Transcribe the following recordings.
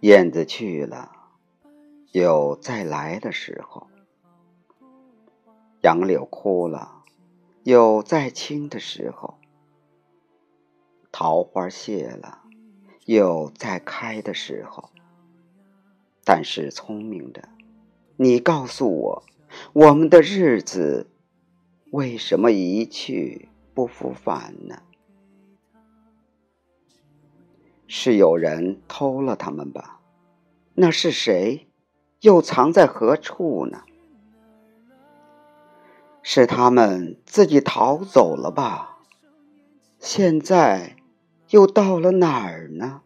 燕子去了，有再来的时候；杨柳枯了，有再青的时候；桃花谢了，有再开的时候。但是聪明的，你告诉我，我们的日子为什么一去不复返呢？是有人偷了他们吧？那是谁？又藏在何处呢？是他们自己逃走了吧？现在又到了哪儿呢？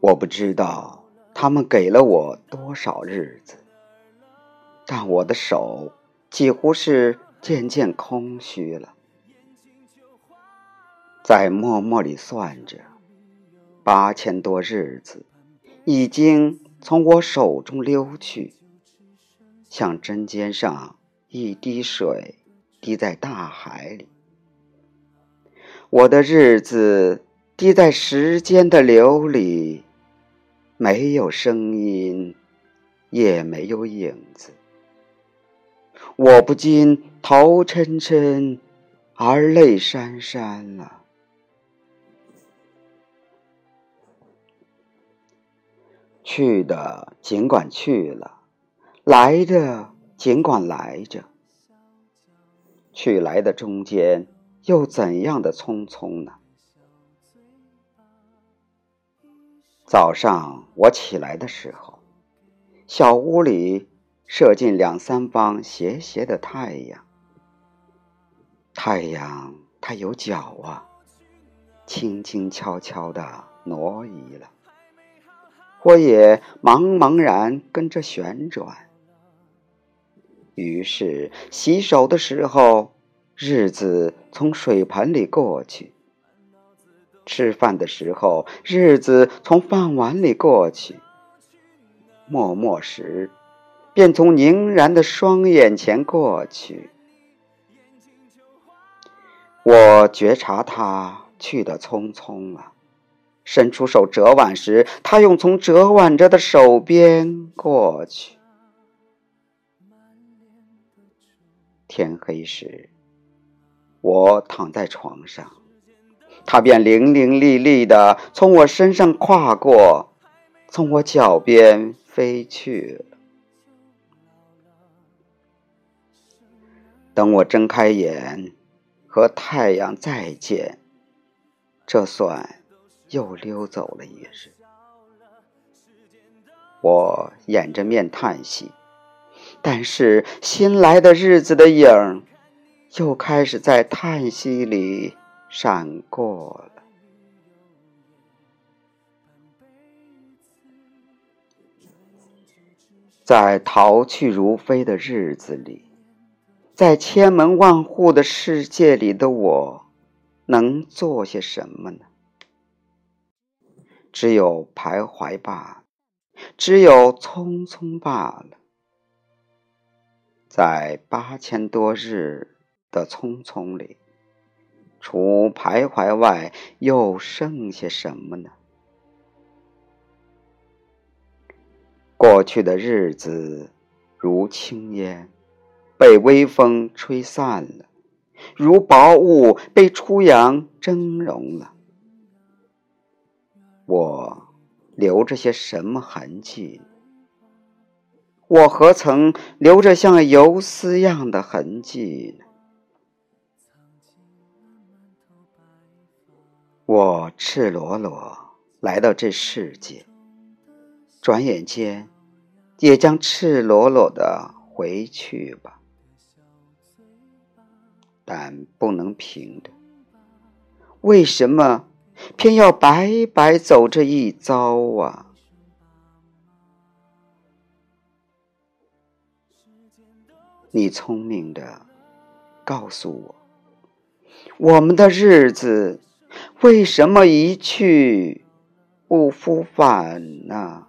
我不知道他们给了我多少日子，但我的手。几乎是渐渐空虚了，在默默里算着，八千多日子已经从我手中溜去，像针尖上一滴水滴在大海里。我的日子滴在时间的流里，没有声音，也没有影子。我不禁头涔涔，而泪潸潸了。去的尽管去了，来的尽管来着。去来的中间，又怎样的匆匆呢？早上我起来的时候，小屋里。射进两三方斜斜的太阳，太阳它有脚啊，轻轻悄悄的挪移了，我也茫茫然跟着旋转。于是洗手的时候，日子从水盆里过去；吃饭的时候，日子从饭碗里过去；默默时。便从凝然的双眼前过去，我觉察他去的匆匆了。伸出手折腕时，他又从折腕着的手边过去。天黑时，我躺在床上，他便伶伶俐俐的从我身上跨过，从我脚边飞去。等我睁开眼，和太阳再见，这算又溜走了一日。我掩着面叹息，但是新来的日子的影儿，又开始在叹息里闪过了。在逃去如飞的日子里。在千门万户的世界里的我，能做些什么呢？只有徘徊罢了，只有匆匆罢了。在八千多日的匆匆里，除徘徊外，又剩下什么呢？过去的日子如轻烟。被微风吹散了，如薄雾被初阳蒸融了。我留着些什么痕迹？我何曾留着像游丝样的痕迹呢？我赤裸裸来到这世界，转眼间也将赤裸裸的回去吧。但不能平的，为什么偏要白白走这一遭啊？你聪明的，告诉我，我们的日子为什么一去不复返呢？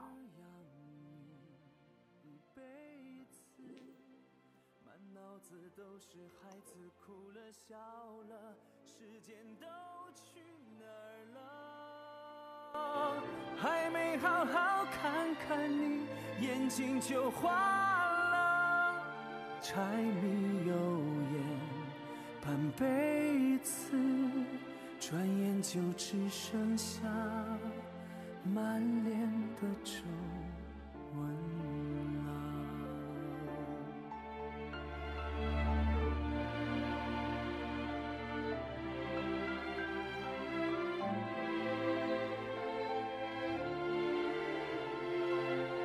还没好好看看你眼睛就花了柴米油盐半辈子转眼就只剩下满脸的皱纹。